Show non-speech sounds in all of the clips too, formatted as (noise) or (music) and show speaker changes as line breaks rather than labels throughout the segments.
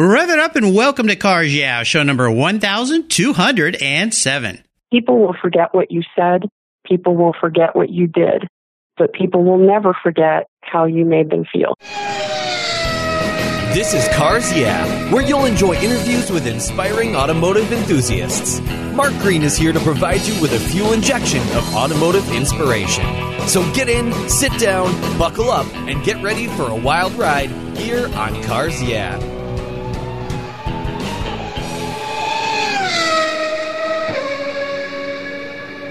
Rev it up and welcome to Cars Yeah, show number 1207.
People will forget what you said, people will forget what you did, but people will never forget how you made them feel.
This is Cars Yeah, where you'll enjoy interviews with inspiring automotive enthusiasts. Mark Green is here to provide you with a fuel injection of automotive inspiration. So get in, sit down, buckle up, and get ready for a wild ride here on Cars Yeah.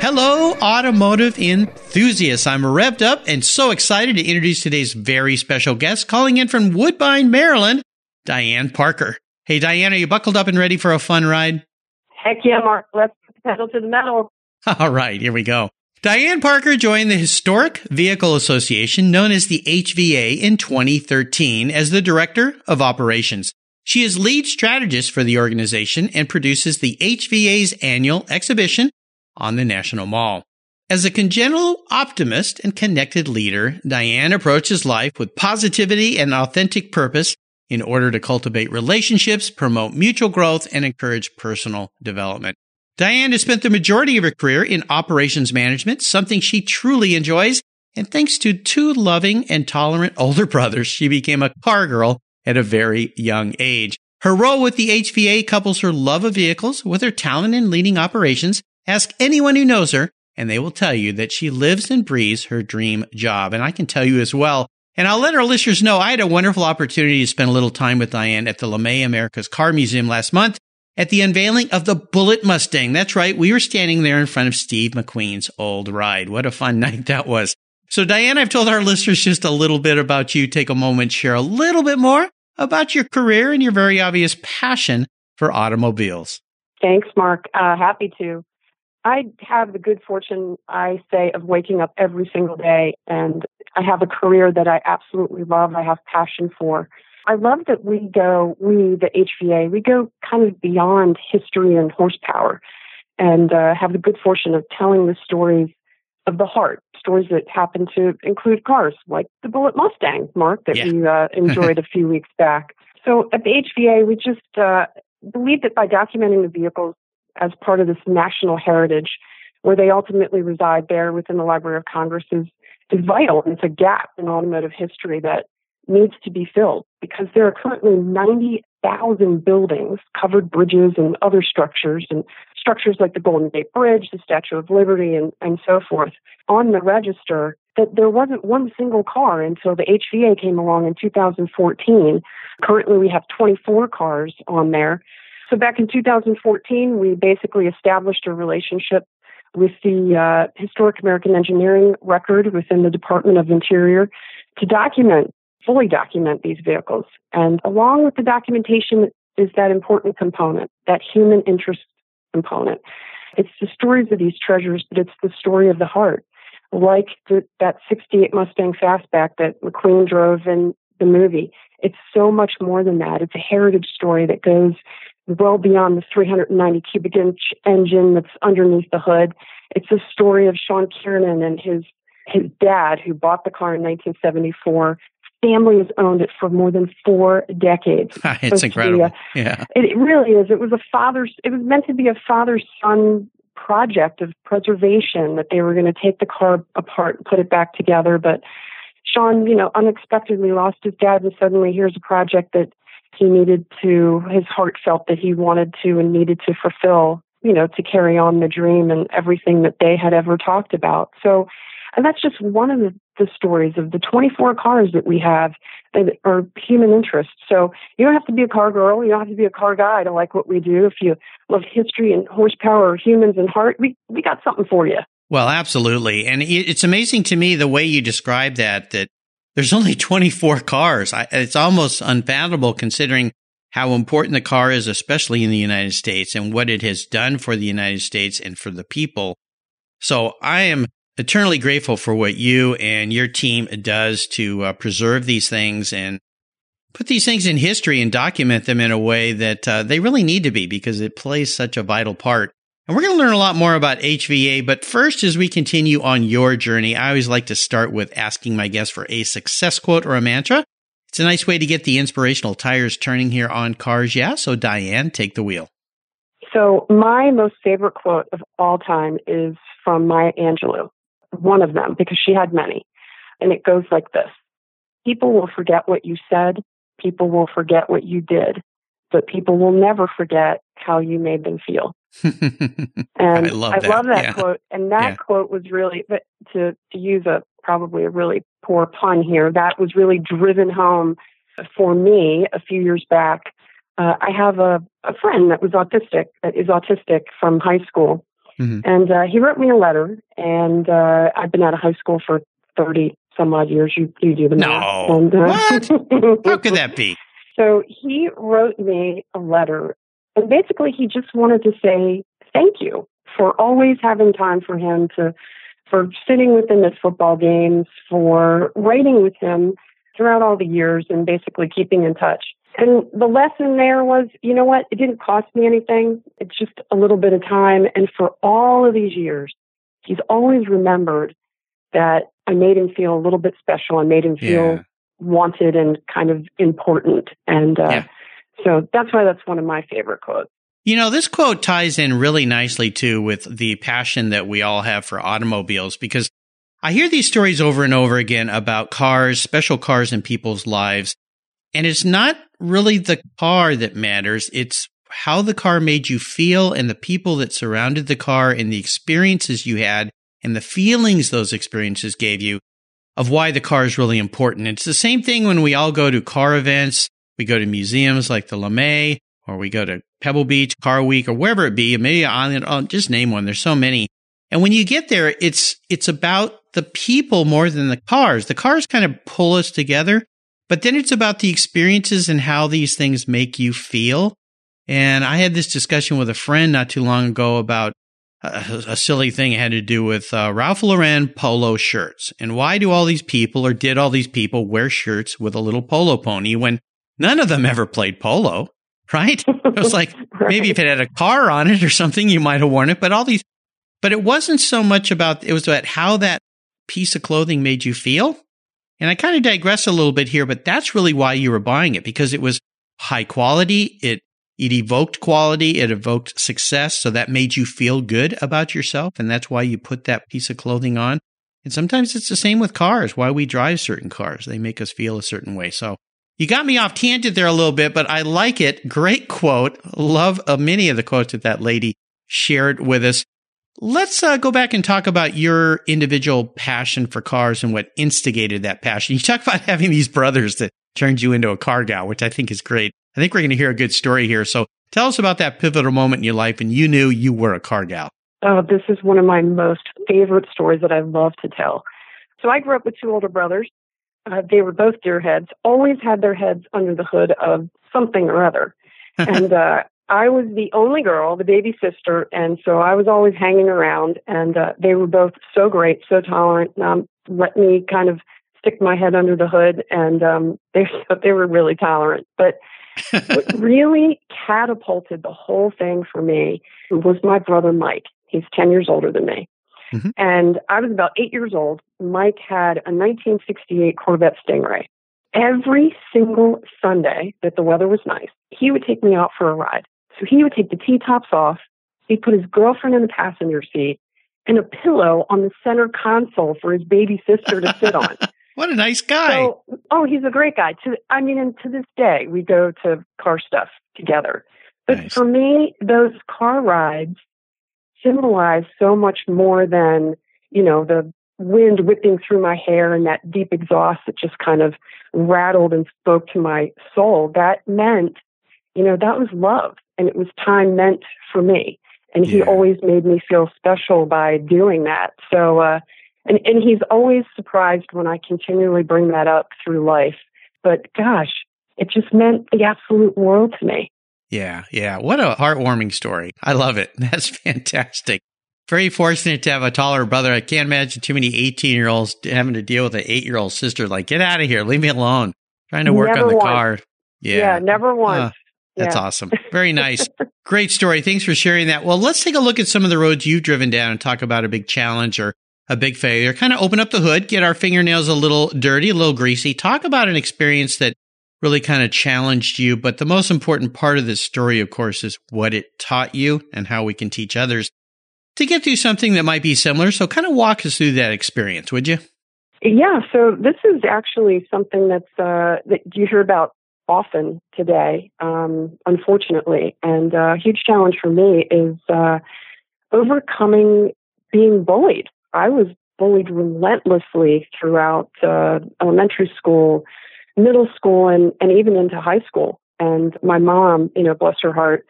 Hello, automotive enthusiasts. I'm revved up and so excited to introduce today's very special guest calling in from Woodbine, Maryland, Diane Parker. Hey, Diane, are you buckled up and ready for a fun ride?
Heck yeah, Mark. Let's pedal to the metal. (laughs)
All right, here we go. Diane Parker joined the Historic Vehicle Association, known as the HVA, in 2013 as the Director of Operations. She is lead strategist for the organization and produces the HVA's annual exhibition on the National Mall. As a congenital optimist and connected leader, Diane approaches life with positivity and authentic purpose in order to cultivate relationships, promote mutual growth, and encourage personal development. Diane has spent the majority of her career in operations management, something she truly enjoys. And thanks to two loving and tolerant (laughs) older brothers, she became a car girl at a very young age. Her role with the HVA couples her love of vehicles with her talent in leading operations Ask anyone who knows her, and they will tell you that she lives and breathes her dream job. And I can tell you as well. And I'll let our listeners know I had a wonderful opportunity to spend a little time with Diane at the LeMay America's Car Museum last month at the unveiling of the Bullitt Mustang. That's right. We were standing there in front of Steve McQueen's old ride. What a fun (laughs) night that was. So Diane, I've told our listeners just a little bit about you. Take a moment, share a little bit more about your career and your very obvious passion for automobiles.
Thanks, Mark. Uh, happy to. I have the good fortune, I say, of waking up every single day, and I have a career that I absolutely love. I have passion for. I love that we go, we, the HVA, we go kind of beyond history and horsepower, and uh, have the good fortune of telling the stories of the heart, stories that happen to include cars, like the Bullitt Mustang, Mark, that yeah. we uh, (laughs) enjoyed a few weeks back. So at the HVA, we just uh, believe that by documenting the vehicles as part of this national heritage where they ultimately reside there within the Library of Congress is, is vital. And it's a gap in automotive history that needs to be filled because there are currently 90,000 buildings, covered bridges, and other structures, and structures like the Golden Gate Bridge, the Statue of Liberty, and, and so forth on the register that there wasn't one single car until the HVA came along in 2014. Currently, we have 24 cars on there so back in 2014, we basically established a relationship with the uh, Historic American Engineering record within the Department of Interior to document, fully document these vehicles. And along with the documentation is that important component, that human interest component. It's the stories of these treasures, but it's the story of the heart. Like the, that 68 Mustang Fastback that McQueen drove in the movie. It's so much more than that. It's a heritage story that goes well beyond the 390 cubic inch engine that's underneath the hood. It's a story of Sean Kiernan and his his dad who bought the car in 1974. Family has owned it for more than four decades. (laughs)
it's uh, incredible. A, yeah,
it, it really is. It was a father's. It was meant to be a father son project of preservation that they were going to take the car apart and put it back together, but. Sean, you know, unexpectedly lost his dad, and suddenly here's a project that he needed to, his heart felt that he wanted to and needed to fulfill, you know, to carry on the dream and everything that they had ever talked about. So, and that's just one of the, the stories of the 24 cars that we have that are human interest. So you don't have to be a car girl. You don't have to be a car guy to like what we do. If you love history and horsepower or humans and heart, we, we got something for you.
Well, absolutely. And it's amazing to me the way you describe that, that there's only 24 cars. I, it's almost unfathomable considering how important the car is, especially in the United States and what it has done for the United States and for the people. So I am eternally grateful for what you and your team does to uh, preserve these things and put these things in history and document them in a way that uh, they really need to be because it plays such a vital part and we're going to learn a lot more about HVA, but first, as we continue on your journey, I always like to start with asking my guests for a success quote or a mantra. It's a nice way to get the inspirational tires turning here on cars. Yeah. So Diane, take the wheel.
So my most favorite quote of all time is from Maya Angelou, one of them, because she had many. And it goes like this. People will forget what you said. People will forget what you did, but people will never forget how you made them feel. (laughs) and I love I that, love that yeah. quote. And that yeah. quote was really, but to, to use a probably a really poor pun here, that was really driven home for me a few years back. Uh, I have a, a friend that was autistic, that is autistic from high school. Mm-hmm. And uh, he wrote me a letter, and uh, I've been out of high school for 30 some odd years. You, you do the math.
No. And, uh, what? How could that be? (laughs)
So he wrote me a letter, and basically he just wanted to say thank you for always having time for him to, for sitting with him at football games, for writing with him throughout all the years, and basically keeping in touch. And the lesson there was, you know what? It didn't cost me anything. It's just a little bit of time. And for all of these years, he's always remembered that I made him feel a little bit special. I made him feel yeah. wanted and kind of important. And uh, yeah. So that's why that's one of my favorite quotes.
You know, this quote ties in really nicely too with the passion that we all have for automobiles because I hear these stories over and over again about cars, special cars in people's lives. And it's not really the car that matters. It's how the car made you feel and the people that surrounded the car and the experiences you had and the feelings those experiences gave you of why the car is really important. It's the same thing when we all go to car events. We go to museums like the LeMay, or we go to Pebble Beach, Car Week, or wherever it be. Maybe on I'll just name one. There's so many. And when you get there, it's it's about the people more than the cars. The cars kind of pull us together, but then it's about the experiences and how these things make you feel. And I had this discussion with a friend not too long ago about a, a silly thing it had to do with uh, Ralph Lauren polo shirts. And why do all these people or did all these people wear shirts with a little polo pony when none of them ever played polo? Right? It was like (laughs) right. maybe if it had a car on it or something, you might have worn it. But all these, but it wasn't so much about, it was about how that piece of clothing made you feel. And I kind of digress a little bit here, but that's really why you were buying it because it was high quality. It it evoked quality. It evoked success. So that made you feel good about yourself. And that's why you put that piece of clothing on. And sometimes it's the same with cars, why we drive certain cars. They make us feel a certain way. So you got me off tangent there a little bit, but I like it. Great quote. Love uh, many of the quotes that that lady shared with us. Let's uh, go back and talk about your individual passion for cars and what instigated that passion. You talk (laughs) about having these brothers that turned you into a car gal, which I think is great. I think we're going to hear a good story here. So tell us about that pivotal moment in your life and you knew you were a car gal.
Oh, this is one of my most favorite stories that I love to tell. So I grew up with two older brothers. Uh, they were both gearheads, always had their heads under the hood of something or other. (laughs) and uh, I was the only girl, the baby sister, and so I was always hanging around. And uh, they were both so great, so tolerant, um, let me kind of stick my head under the hood, and um, (laughs) they they were really tolerant. But what (laughs) really catapulted the whole thing for me was my brother Mike. He's 10 years older than me. Mm-hmm. And I was about eight years old. Mike had a 1968 Corvette Stingray. Every single Sunday that the weather was nice, he would take me out for a ride. So he would take the T tops off. He'd put his girlfriend in the passenger seat and a pillow on the center console for his baby sister to sit on. (laughs)
What a nice guy. So,
oh, he's a great guy. To I mean, and to this day, we go to car stuff together. But nice. for me, those car rides symbolize so much more than, you know, the wind whipping through my hair and that deep exhaust that just kind of rattled and spoke to my soul. That meant, you know, that was love and it was time meant for me. And he yeah. always made me feel special by doing that. So, uh, and, and he's always surprised when I continually bring that up through life. But gosh, it just meant the absolute world to me.
Yeah, yeah. What a heartwarming story. I love it. (laughs) That's fantastic. Very fortunate to have a taller brother. I can't imagine too many 18 year olds having to deal with an eight year old sister. Like, get out of here. Leave me alone. Trying to work never on the once. car.
Yeah. Yeah, never once. Uh,
that's yeah. awesome. (laughs) Very nice. Great story. Thanks for sharing that. Well, let's take a look at some of the roads you've driven down and talk about a big challenge or a big failure, kind of open up the hood, get our fingernails a little dirty, a little greasy, talk about an experience that really kind of challenged you. But the most important part of this story, of course, is what it taught you and how we can teach others to get through something that might be similar. So, kind of walk us through that experience, would you?
Yeah. So, this is actually something that's uh, that you hear about often today, um, unfortunately. And uh, a huge challenge for me is uh, overcoming being bullied. I was bullied relentlessly throughout uh, elementary school, middle school, and, and even into high school. And my mom, you know, bless her heart,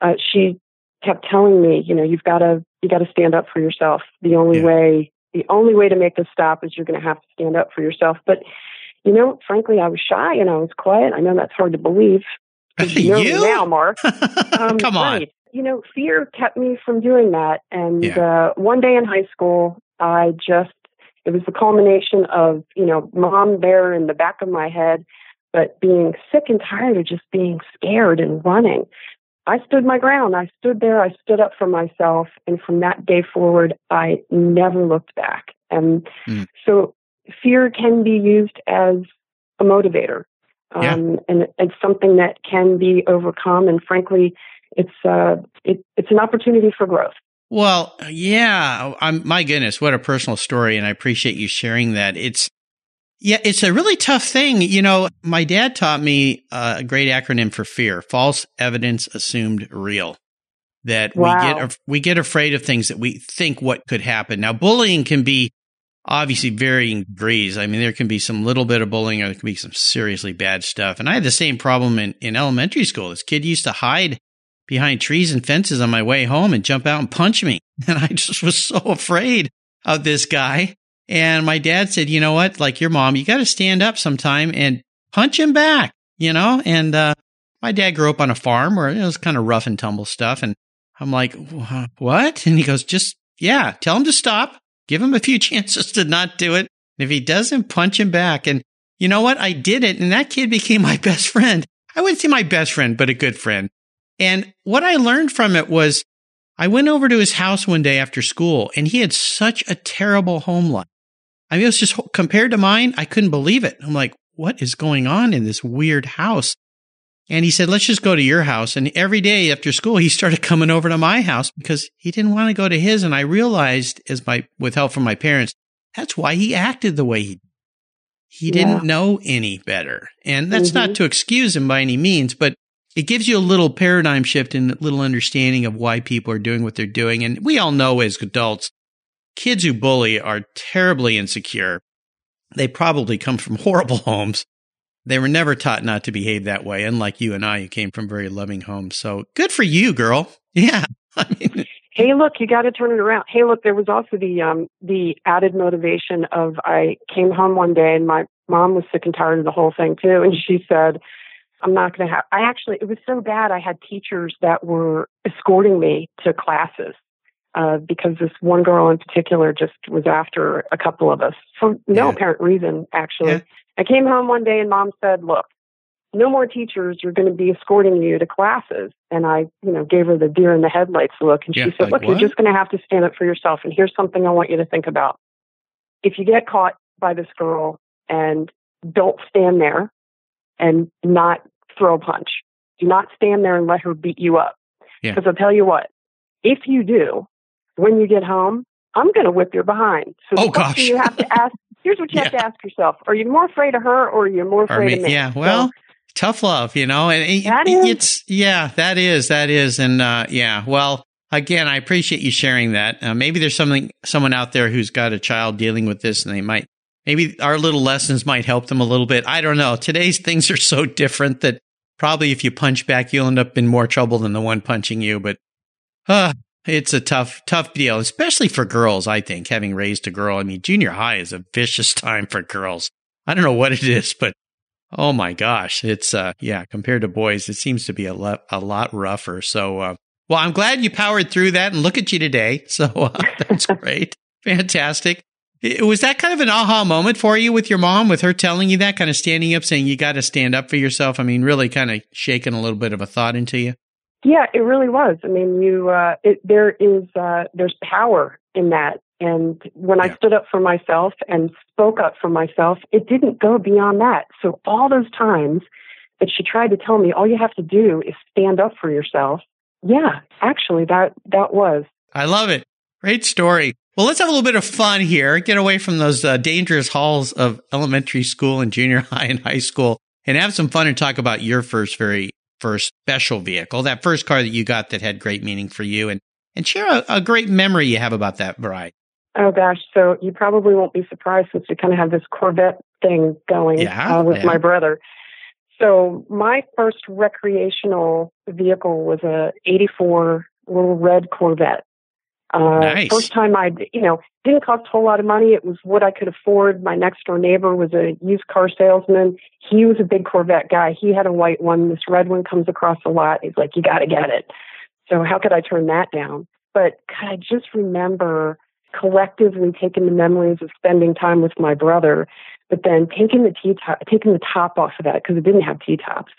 uh, she kept telling me, you know, you've got to you got to stand up for yourself. The only yeah. way the only way to make this stop is you're going to have to stand up for yourself. But you know, frankly, I was shy and I was quiet. I know that's hard to believe. (laughs)
You know you?
now, Mark. (laughs)
Um, Come on.
Right. You know, fear kept me from doing that. And yeah. uh, one day in high school, I just it was the culmination of you know mom there in the back of my head, but being sick and tired of just being scared and running. I stood my ground. I stood there. I stood up for myself. And from that day forward, I never looked back. And mm. so fear can be used as a motivator. Um, and it's something that can be overcome. And frankly, it's, uh, it, it's an opportunity for growth.
Well, yeah. I'm, my goodness, what a personal story. And I appreciate you sharing that. It's, yeah, it's a really tough thing. You know, my dad taught me a great acronym for fear: false evidence assumed real. That wow. we get we get afraid of things that we think what could happen. Now, bullying can be obviously varying degrees. I mean, there can be some little bit of bullying, or there can be some seriously bad stuff. And I had the same problem in in elementary school. This kid used to hide behind trees and fences on my way home and jump out and punch me, (laughs) and I just was so afraid of this guy. And my dad said, you know what? Like your mom, you got to stand up sometime and punch him back, you know? And, uh, my dad grew up on a farm where it was kind of rough and tumble stuff. And I'm like, what? And he goes, just, yeah, tell him to stop. Give him a few (laughs) chances to not do it. And if he doesn't, punch him back. And you know what? I did it. And that kid became my best friend. I wouldn't say my best friend, but a good friend. And what I learned from it was I went over to his house one day after school and he had such a terrible home life. I mean, it was just compared to mine, I couldn't believe it. I'm like, what is going on in this weird house? And he said, let's just go to your house. And every day after school, he started (laughs) coming over to my house because he didn't want to go to his. And I realized as my, with help from my parents, that's why he acted the way he he yeah. didn't know any better. And that's mm-hmm. not to excuse him by any means, but it gives you a little paradigm shift and a little understanding of why people are doing what they're doing. And we all know as adults, kids who bully are terribly insecure. They probably come from (laughs) horrible homes. They were never taught not to behave that way, unlike you and I, who came from very loving homes. So good for you, girl. (laughs) Yeah. (laughs)
Hey, look, you got to turn it around. Hey, look, there was also the um the added motivation of I came home one day and my mom was sick and tired of the whole thing too, and she said, "I'm not going to have." I actually, it was so bad. I had teachers that were escorting me to classes uh, because this one girl in particular just was after a couple of us for no yeah. apparent reason, actually. Yeah. I came home one day and mom said, Look, no more teachers are going to be escorting you to classes. And I, you know, gave her the deer in the headlights look. And she said, like, Look, what? you're just going to have to stand up for yourself. And here's something I want you to think about. If you get caught by this girl and don't stand there and not throw a punch, do not stand there and let her beat you up. Because I'll tell you what, if you do, when you get home, I'm going to whip your behind. So
oh, gosh.
you have to ask, (laughs) here's what you yeah. have to ask yourself. Are you more afraid of her or are you more afraid of me?
Yeah. Well, so, tough love, you know, and it, it's, yeah, that is, that is. And, uh, yeah, well, again, I appreciate you sharing that. Uh, maybe there's something, someone out there who's got a child dealing with this and they might, maybe our little lessons might help them a little bit. I don't know. Today's things are so different that probably if you punch back, you'll end up in more trouble than the one punching you. But, uh, it's a tough, tough deal, especially for girls, I think, having raised a girl. I mean, junior high is a vicious (laughs) time for girls. I don't know what it is, but oh my gosh, it's, uh, yeah, compared to boys, it seems to be a, lot, a lot rougher. So, uh, well, I'm glad you powered through that and look at you today. (laughs) So uh, that's (laughs) great. Fantastic. Was that kind of an aha moment for you with your mom, with her telling you that, kind of standing up, saying you got to stand up for yourself? I mean, really kind of shaking a little bit of a thought into you?
Yeah, it really was. I mean, you uh, it, there is uh, there's power in that. And when yeah. I stood up for myself and spoke up for myself, it didn't go beyond that. So all those times that she tried to tell me all you have to do is stand up for yourself. Yeah, actually, that that was.
I love it. Great story. Well, let's have a little bit of fun here. Get away from those uh, dangerous halls of elementary school and junior (laughs) high and high school, and have some fun and talk about your first very first special vehicle, that first car that you got that had great meaning for you, and and share a, a great memory you have about that ride.
Oh gosh, so you probably won't be surprised since we kind of have this Corvette thing going
yeah,
uh, with
yeah.
my brother. So my first recreational vehicle was a '84 little red Corvette. Uh,
nice.
First time I, you know, didn't cost a whole lot of money. It was what I could afford. My next door neighbor was a used car salesman. He was a big Corvette guy. He had a white one. This red one comes across a lot. He's like, you got to get it. So how could I turn that down? But God, I just remember collectively taking the memories of spending time with my brother, but then taking the T top, taking the top off of that because it didn't have T tops,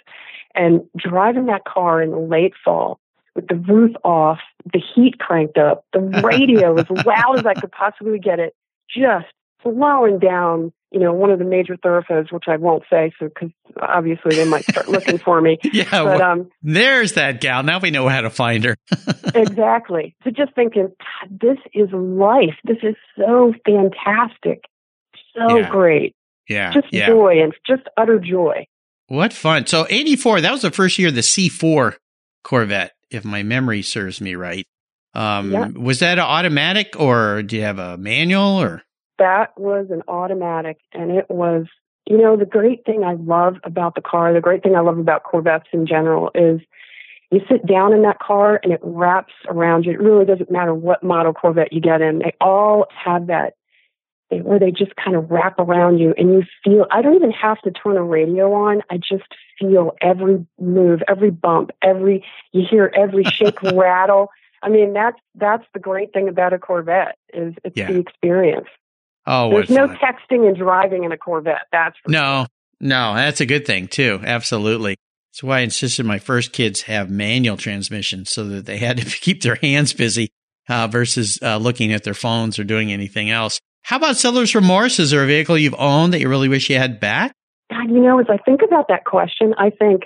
and driving that car in the late fall with the roof off, the heat cranked up, the (laughs) radio as loud as I could possibly get it, just slowing down, you know, one of the major thoroughfares, which I won't say, so because obviously they might start looking for me. (laughs)
yeah,
but
well,
um,
there's that gal. Now we know how to find her. (laughs)
exactly. So just thinking, this is life. This is so fantastic, so
Yeah.
great.
yeah,
Just
yeah.
joy and just utter joy.
What fun! So '84, that was the first year of the C4 Corvette, if my memory serves me right. Um,
Yeah.
Was that automatic, or do you have a manual? Or
That was an automatic, and it was, you know, the great thing I love about the car, the great thing I love about Corvettes in general is you sit down in that car and it wraps around you. It really doesn't matter what model Corvette you get in. They all have that where they just kind of wrap around you and you feel I don't even have to turn a radio on. I just feel every move, every bump, every you hear every (laughs) shake rattle. I mean, that's that's the great thing about a Corvette is it's
Yeah.
the experience.
oh,
There's no
fun.
texting and driving in a Corvette. That's for
no, no, that's a good thing too. Absolutely. That's why I insisted my first kids have manual transmissions so that they had to (laughs) keep their hands busy uh, versus uh, looking at their phones or doing anything else. How about seller's remorse? Is there a vehicle you've owned that you really wish you had back?
God, you know, as I think about that question, I think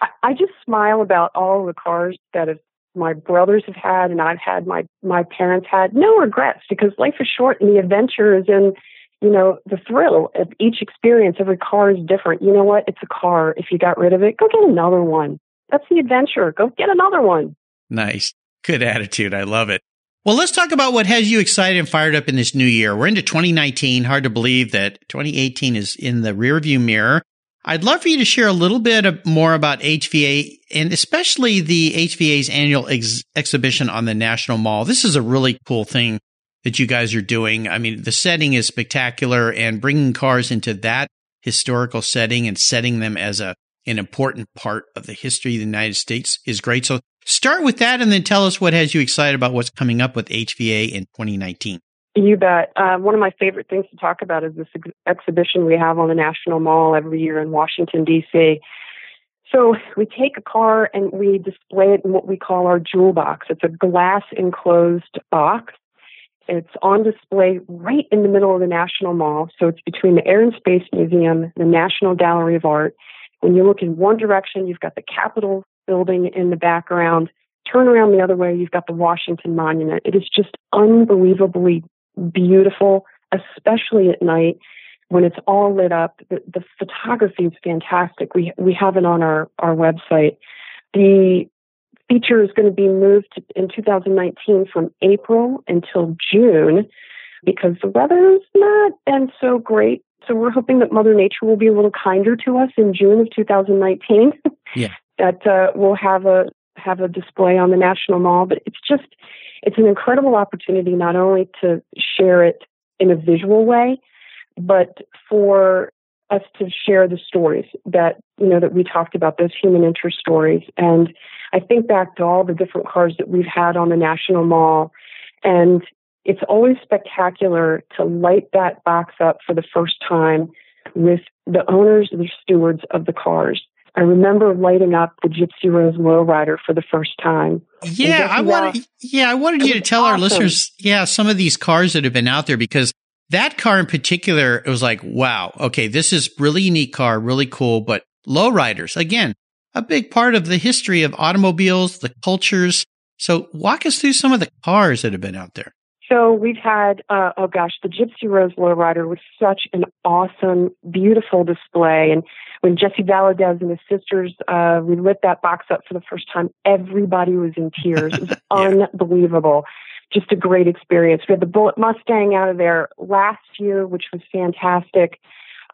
I, I just smile about all the cars that have my brothers have had and I've had my my parents had. No regrets because life is short and the adventure is in, you know, the thrill of each experience. Every car is different. You know what? It's a car. If you got rid of it, go get another one. That's the adventure. Go get another one.
Nice. Good attitude. I love it. Well, let's talk about what has you excited and fired up in this new year. We're into 2019. Hard to believe that 2018 is in the rearview mirror. I'd love for you to share a little bit more about HVA and especially the HVA's annual ex- exhibition on the National Mall. This is a really cool thing that you guys are doing. I mean, the setting is spectacular and bringing cars into that historical setting and setting them as a an important part of the history of the United States is great. So start with that and then tell us what has you excited about what's coming up with HVA in 2019.
You bet. Uh, one of my favorite things to talk about is this ex- exhibition we have on the National Mall every year in Washington, D.C. So we take a car and we display it in what we call our jewel box. It's a glass enclosed box. It's on display right in the middle of the National Mall. So it's between the Air and Space Museum, the National Gallery of Art. When you look in one direction, you've got the Capitol building in the background. Turn around the other way, you've got the Washington Monument. It is just unbelievably beautiful, especially at night when it's all lit up. The, the photography is fantastic. We we have it on our our website. The feature is going to be moved in 2019 from April until June because the weather has not been so great. So we're hoping that Mother Nature will be a little kinder to us in June of 2019.
Yeah.
That uh, we'll have a have a display on the National Mall. But it's just it's an incredible opportunity not only to share it in a visual way, but for us to share the stories that you know that we talked about those human interest stories and i think back to all the different cars that we've had on the national mall and it's always spectacular to light that box up for the first time with the owners the stewards of the cars i remember lighting up the gypsy rose lowrider for the first time
Yeah, I wanted yeah, I wanted
It
you to tell our listeners yeah, some of these cars that have been out there because that car in particular it was like, wow, okay, this is really unique car, really cool, but lowriders. Again, a big part of the history of automobiles, the cultures. So walk us through some of the cars that have been out there.
So we've had, uh, oh gosh, the Gypsy Rose Lowrider was such an awesome, beautiful display. And when Jesse Valadez and his sisters, uh, we lit that box up for the first time, everybody was in tears. It was (laughs) yeah. unbelievable. Just a great experience. We had the Bullitt Mustang out of there last year, which was fantastic.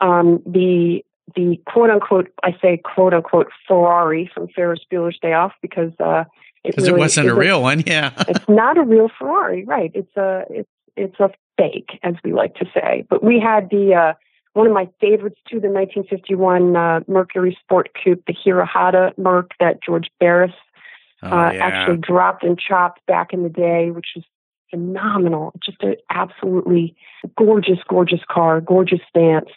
Um, the the quote unquote, I say quote unquote Ferrari from Ferris Bueller's Day Off because uh,
because it, really it wasn't a real one. Yeah, (laughs)
it's not a real Ferrari, right? It's a it's it's a fake, as we like to say. But we had the uh, one of my favorites too, the 1951 uh, Mercury Sport Coupe, the Hirohata Merc that George Barris oh, uh, yeah. actually dropped and chopped back in the day, which was phenomenal. Just an absolutely gorgeous, gorgeous car, gorgeous stance.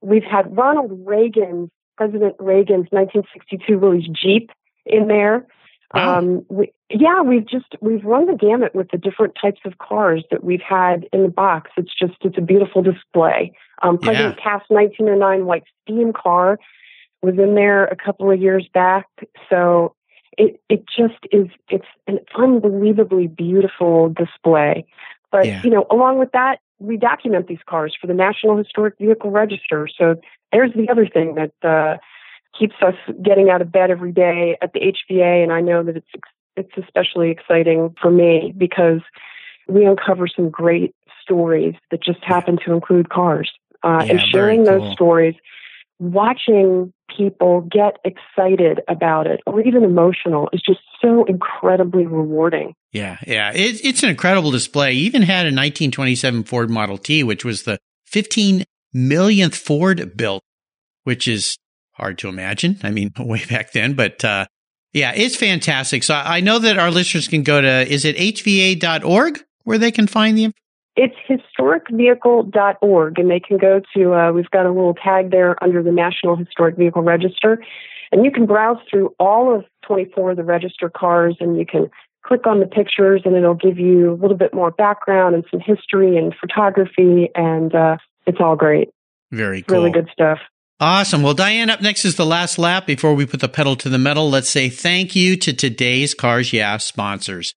We've had Ronald Reagan, President Reagan's 1962 Willys Jeep in there. Wow. Um, we, yeah, we've just we've run the gamut with the different types of cars that we've had in the box. It's just it's a beautiful display. Um, President yeah. Taft's 1909 white steam car was in there a couple of years back, so it it just is it's an unbelievably beautiful display. But yeah. you know, along with that, we document these cars for the National Historic Vehicle Register. So there's the other thing that uh, keeps us getting out of bed every day at the HVA, and I know that it's it's especially exciting for me because we uncover some great stories that just happen to include cars, uh, yeah, and sharing cool. those stories, watching people get excited about it or even emotional is just so incredibly rewarding.
Yeah, yeah, it, it's an incredible display. You even had a 1927 Ford Model T, which was the 15 millionth Ford built, which is hard to imagine. I mean, (laughs) way back then, but uh, yeah, it's fantastic. So I know that our listeners can go to is it hva.org where they can find the
it's historicvehicle.org, and they can go to, uh, we've got a little tag there under the National Historic Vehicle Register, and you can browse through all of 24 of the register cars, and you can click on the pictures, and it'll give you a little bit more background and some history and photography, and uh, it's all great.
Very cool.
Really good stuff.
Awesome. Well, Diane, up next is the last lap before we put the pedal to the metal. Let's say thank you to today's Cars Yeah sponsors.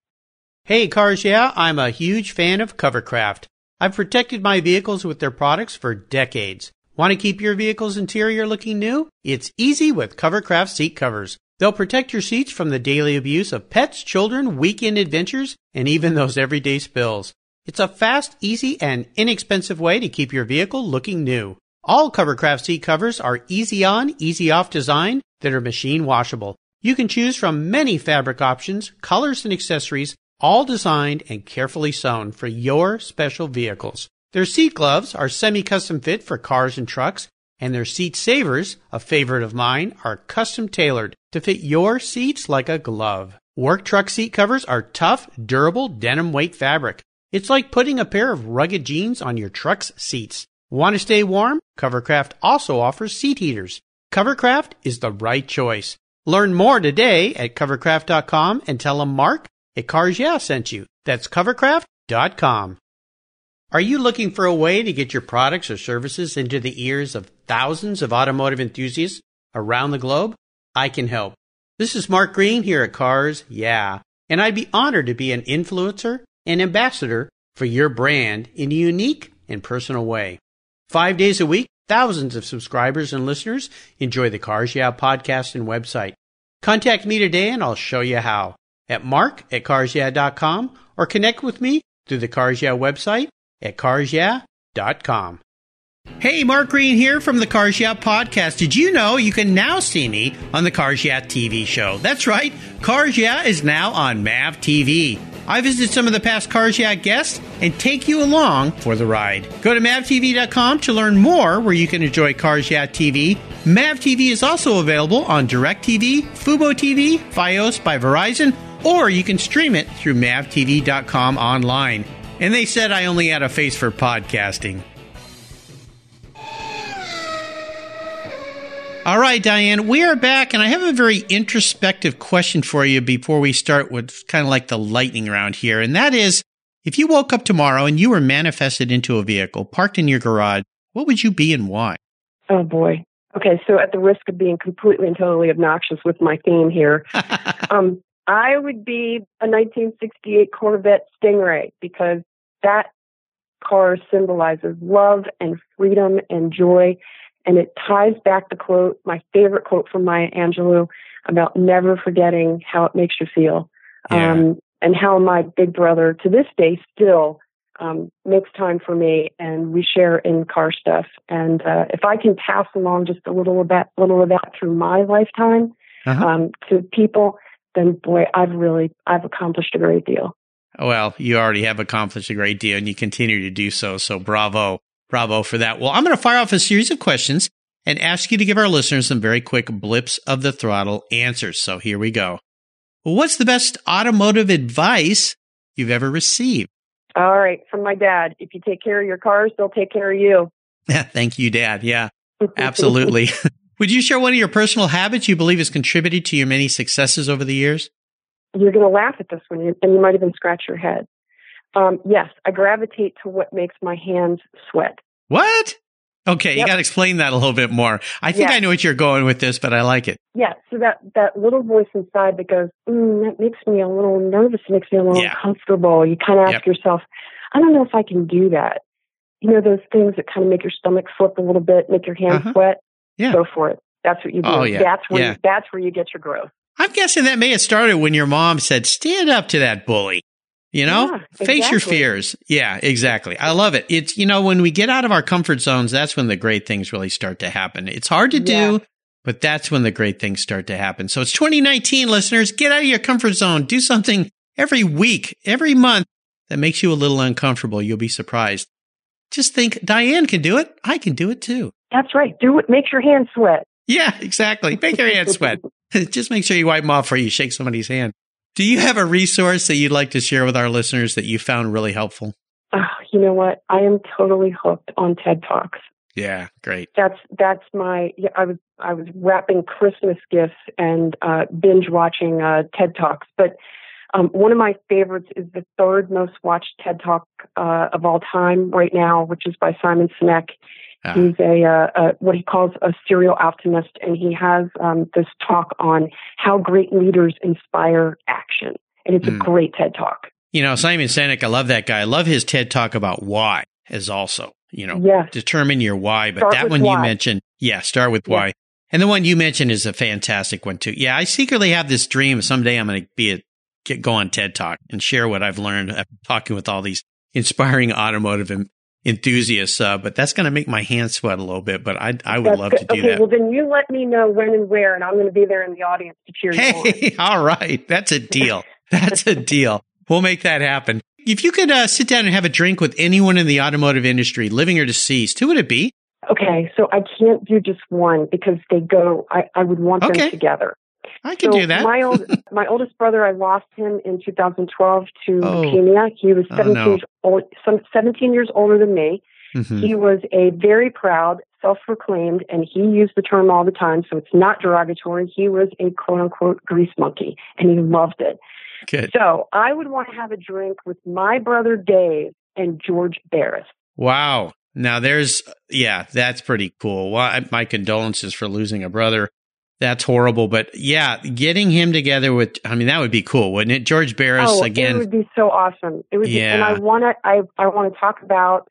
Hey, Cars Yeah, I'm a huge fan of Covercraft. I've protected my vehicles with their products for decades. Want to keep your vehicle's interior looking new? It's easy with Covercraft seat covers. They'll protect your seats from the daily abuse of pets, children, weekend adventures, and even those everyday spills. It's a fast, easy, and inexpensive way to keep your vehicle looking new. All Covercraft seat covers are easy on, easy off design that are machine washable. You can choose from many fabric options, colors, and accessories, all designed and carefully sewn for your special vehicles. Their seat gloves are semi-custom fit for cars and trucks, and their seat savers, a favorite of mine, are custom tailored to fit your seats like a glove. Work truck seat covers are tough, durable denim weight fabric. It's like putting a pair of rugged jeans on your truck's seats. Want to stay warm? Covercraft also offers seat heaters. Covercraft is the right choice. Learn more today at covercraft.com and tell them Mark at Cars Yeah sent you. That's covercraft.com. Are you looking for a way to get your products or services into the ears of thousands of automotive enthusiasts around the globe? I can help. This is Mark Green here at Cars Yeah, and I'd be honored to be an influencer and ambassador for your brand in a unique and personal way. Five days a week, thousands of subscribers and listeners enjoy the Cars Yeah podcast and website. Contact me today and I'll show you how at mark at carsyeah.com or connect with me through the Cars Yeah website at carsyeah.com. Hey, Mark Green here from the Cars Yeah podcast. Did you know you can now see me on the Cars Yeah TV show? That's right, Cars Yeah is now on MAV TV. I visit some of the past Cars Yeah guests and take you along for the ride. Go to mavtv.com to learn more where you can enjoy Cars Yeah TV. MAV TV is also available on DirecTV, Fubo TV, Fios by Verizon, or you can stream it through mavtv.com online. And they said I only had a face for podcasting. All right, Diane, we are back, and I have a very introspective question for you before we start with kind of like the lightning round here. And that is if you woke up tomorrow and you were manifested into a vehicle parked in your garage, what would you be and why?
Oh, boy. Okay, so at the risk of being completely and totally obnoxious with my theme here, (laughs) um, I would be a 1968 Corvette Stingray because that car symbolizes love and freedom and joy. And it ties back the quote, my favorite quote from Maya Angelou about never forgetting how it makes you feel.
Yeah.
Um, and how my big brother to this day still um, makes time for me and we share in car stuff. And uh, if I can pass along just a little of that, little of that through my lifetime
Uh-huh.
um, to people, then boy, I've really, I've accomplished a great deal.
Well, you already have accomplished a great deal and you continue to do so. So bravo. Bravo for that. Well, I'm going to fire off a series of questions and ask you to give our listeners some very quick blips of the throttle answers. So here we go. What's the best automotive advice you've ever received?
All right, from my dad. If you take care of your cars, they'll take care of you. (laughs)
Thank you, Dad. Yeah, (laughs) absolutely. (laughs) Would you share one of your personal habits you believe has contributed to your many successes over the years?
You're going to laugh at this one, and you might even scratch your head. Um, yes, I gravitate to what makes my hands sweat.
What? Okay, you got to explain that a little bit more. I think
Yeah.
I know what you're going with this, but I like it.
Yeah, so that that little voice inside that goes, mm, that makes me a little nervous, makes me a little
Yeah.
uncomfortable. You kind of ask
Yep.
yourself, I don't know if I can do that. You know those things that kind of make your stomach flip a little bit, make your hands
Uh-huh.
sweat.
Yeah.
Go for it. That's what you do.
Oh, yeah.
That's where
Yeah.
you, that's where you get your growth.
I'm guessing that may have started when your mom said, stand up to that bully. You know,
Yeah,
face your fears. Yeah, exactly. I love it. It's, you know, when we get out of our comfort zones, that's when the great things really start to happen. It's hard to
Yeah.
do, but that's when the great things start to happen. So it's 2019, listeners. Get out of your comfort zone. Do something every week, every month that makes you a little uncomfortable. You'll be surprised. Just think Diane can do it. I can do it too.
That's right. Do it. Make your hands sweat.
Yeah, exactly. Make your hands sweat. (laughs) (laughs) Just make sure you wipe them off before you shake somebody's hand. Do you have a resource that you'd like to share with our listeners that you found really helpful?
Oh, you know what? I am totally hooked on TED Talks.
Yeah, great.
That's that's my. Yeah, I was I was wrapping Christmas gifts and uh, binge watching uh, TED Talks. But um, one of my favorites is the third most watched TED Talk uh, of all time right now, which is by Simon Sinek.
Ah,
He's a, uh, a what he calls a serial optimist, and he has um, this talk on how great leaders inspire action, and it's
Mm.
a great TED Talk.
you know, Simon Sinek, I love that guy. I love his TED talk about why is also, you know,
Yes,
determine your why. But
Start
that one you mentioned, yeah, start with
Yeah.
why. And the one you mentioned is a fantastic one too. Yeah, I secretly have this dream someday I'm going to be a get go on TED Talk and share what I've learned after talking with all these inspiring automotive en- enthusiasts. Uh, but that's going to make my hands sweat a little bit. But I I would
That's
love
good.
to do
okay,
that.
well then you let me know when and where, and I'm going to be there in the audience to cheer you on.
Hey, (laughs) all right. That's a deal. That's a deal. We'll make that happen. If you could uh, sit down and have a drink with anyone in the automotive industry, living or deceased, who would it be?
Okay, so I can't do just one because they go. I, I would want
Okay.
them together.
I can
so
do that.
My old, (laughs) my oldest brother, I lost him in 2012 to
Oh.
leukemia. He was
Oh,
17
no.
years old, some 17 years older than me.
Mhm.
He was a very proud, self-proclaimed, and he used the term all the time, so it's not derogatory. He was a quote-unquote grease monkey, and he loved it.
Good.
So I would want to have a drink with my brother Dave and George Barris.
Wow. Now there's, yeah, that's pretty cool. Well, I- my condolences for losing a brother. That's horrible. But yeah, getting him together with, I mean, that would be cool, wouldn't it? George Barris
oh, it
again.
would be so awesome. It would be, and
Yeah.
I want to. I I want to talk about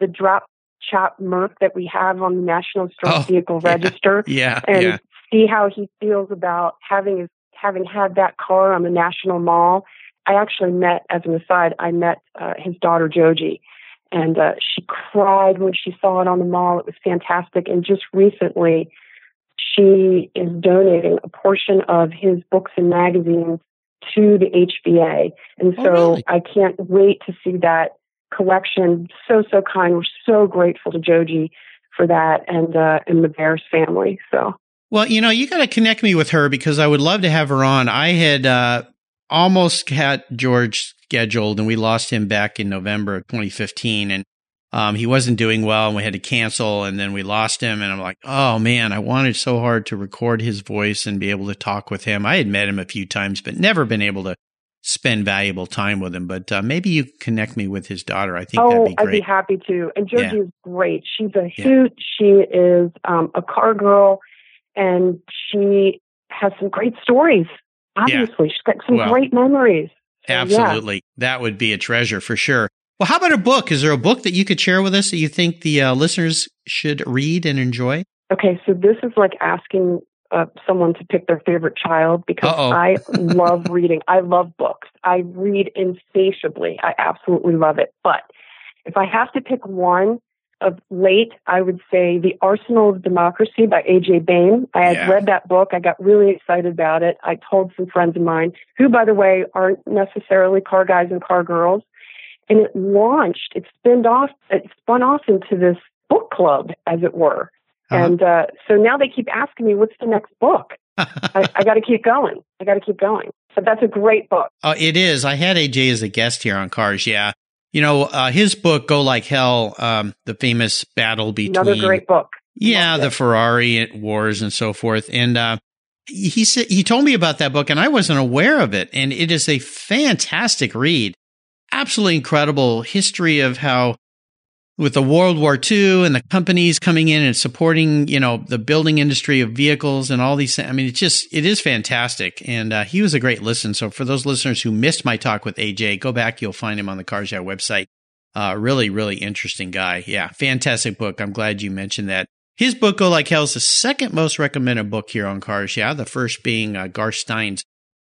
the drop chop Merc that we have on the National Historic
Oh, (laughs)
Vehicle
yeah.
Register,
yeah.
and
yeah.
see how he feels about having his having had that car on the National Mall. I actually met, as an aside, I met uh, his daughter Joji, and uh, she cried when she saw it on the mall. It was fantastic. And just recently, she is donating a portion of his books and magazines to the HVA. And
Oh,
so
really?
I can't wait to see that collection. So, so kind. We're so grateful to Joji for that and, uh, and the Barris family. So,
Well, you know, you got to connect me with her because I would love to have her on. I had uh, almost had George scheduled, and we lost him back in November of 2015, and um, he wasn't doing well, and we had to cancel, and then we lost him. And I'm like, oh man, I wanted so hard to record his voice and be able to talk with him. I had met him a few times, but never been able to spend valuable time with him. But uh, maybe you connect me with his daughter. I think
oh,
that'd be great.
I'd be happy to. And Joji yeah. is great. She's a hoot. Yeah. She is um, a car girl, and she has some great stories. Obviously, yeah. she's got some well, great memories.
So, absolutely, that would be a treasure for sure. Well, how about a book? Is there a book that you could share with us that you think the uh, listeners should read and enjoy?
Okay, so this is like asking uh, someone to pick their favorite child because Uh-oh. I (laughs) love reading. I love books. I read insatiably. I absolutely love it. But if I have to pick one of late, I would say The Arsenal of Democracy by A.J. Baime. I had yeah. read that book. I got really excited about it. I told some friends of mine, who, by the way, aren't necessarily car guys and car girls. And it launched, it spun off, it spun off into this book club, as it were. Uh-huh. And uh, so now they keep asking me, what's the next book? (laughs) I, I got to keep going. I got to keep going. But that's a great book.
Uh, it is. I had AJ as a guest here on Cars. Yeah. You know, uh, his book, Go Like Hell, um, the famous battle between.
Another great book.
Yeah, the Ferrari wars and so forth. And uh, he said he told me about that book, and I wasn't aware of it. And it is a fantastic read. Absolutely incredible history of how with the World War II and the companies coming in and supporting, you know, the building industry of vehicles and all these. I mean, it's just, it is fantastic. And uh, he was a great listen. So for those listeners who missed my talk with AJ, go back. You'll find him on the Cars Yeah website. Uh, really, really interesting guy. Yeah. Fantastic book. I'm glad you mentioned that. His book, Go Like Hell, is the second most recommended book here on Cars Yeah. The first being uh, Garth Stein's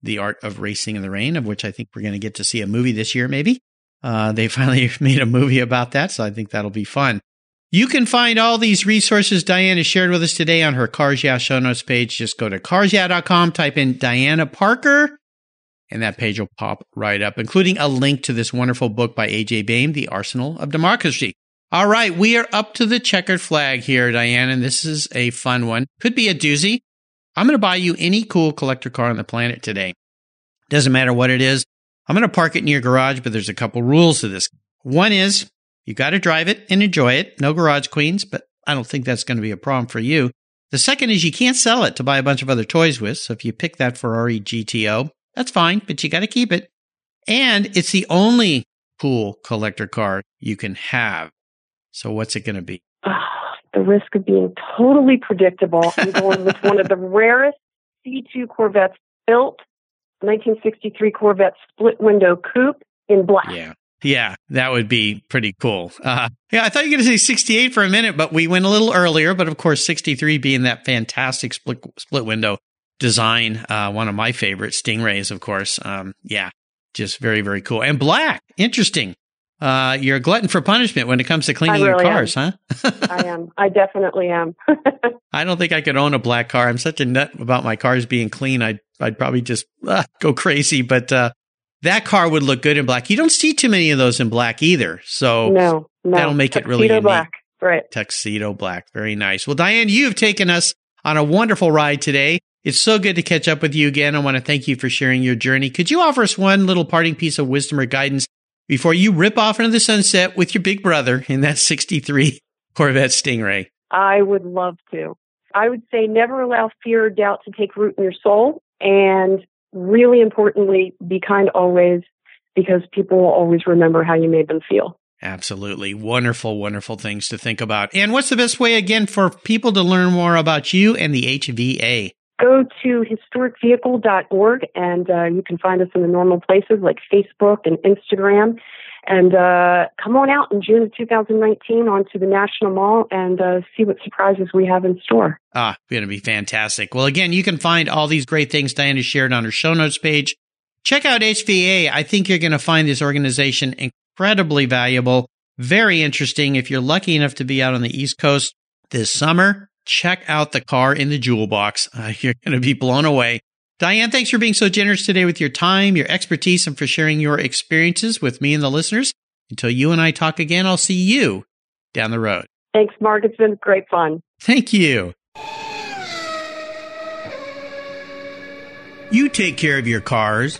The Art of Racing in the Rain, of which I think we're going to get to see a movie this year, maybe. Uh, they (laughs) finally (laughs) made a movie about that, so I think that'll be fun. You can find all these resources Diana shared with us today on her Cars Yeah show notes page. Just go to carsyeah.com, type in Diana Parker, and that page will pop right up, including a link to this wonderful book by A.J. Baime, The Arsenal of Democracy. All right, we are up to the checkered flag here, Diane, and this is a fun one. Could be a doozy. I'm going to buy you any cool collector car on the planet today. Doesn't matter what it is. I'm going to park it in your garage, but there's a couple rules to this. One is you got to drive it and enjoy it. No garage queens, but I don't think that's going to be a problem for you. The second is you can't sell it to buy a bunch of other toys with. So if you pick that Ferrari GTO, that's fine, but you got to keep it. And it's the only cool collector car you can have. So what's it going to be?
The risk of being totally predictable. I'm going with one of the rarest C2 Corvettes built 1963 Corvette split window coupe in black.
Yeah. Yeah, that would be pretty cool. Uh, yeah, I thought you were going to say 68 for a minute, but we went a little earlier. But of course, 63 being that fantastic split split window design, uh, one of my favorite Stingrays, of course. Um, yeah, just very very cool and black. Interesting. Uh, you're a glutton for punishment when it comes to cleaning really your cars,
am. huh? (laughs) I am. I definitely am. (laughs)
I don't think I could own a black car. I'm such a nut about my cars being clean. I'd I'd probably just uh, (laughs) go crazy. But uh, that car would look good in black. You don't see too many of those in black either. So
no, no.
that'll make
Tuxedo
it really unique.
black. Right.
Tuxedo black. Very nice. Well, Diane, you have taken us on a wonderful ride today. It's so good to catch up with you again. I want to thank you for sharing your journey. Could you offer us one little parting piece of wisdom or guidance before you rip off into the sunset with your big brother in that 63 Corvette Stingray?
I would love to. I would say never allow fear or doubt to take root in your soul. And really importantly, be kind always because people will always remember how you made them feel.
Absolutely. Wonderful, wonderful things to think about. And what's the best way, again, for people to learn more about you and the HVA?
Go to historicvehicle.org and uh, you can find us in the normal places like Facebook and Instagram. And uh, come on out in June of 2019 onto the National Mall and uh, see what surprises we have in store.
Ah, going to be fantastic. Well, again, you can find all these great things Diana shared on her show notes page. Check out HVA. I think you're going to find this organization incredibly valuable, very interesting. If you're lucky enough to be out on the East Coast this summer, check out the car in the jewel box. Uh, (laughs) you're going to be blown away. Diane, thanks for being so generous today with your time, your expertise, and for sharing your experiences with me and the listeners. Until you and I talk again, I'll see you down the road.
Thanks, Mark. It's been great fun.
Thank you. You take care of your cars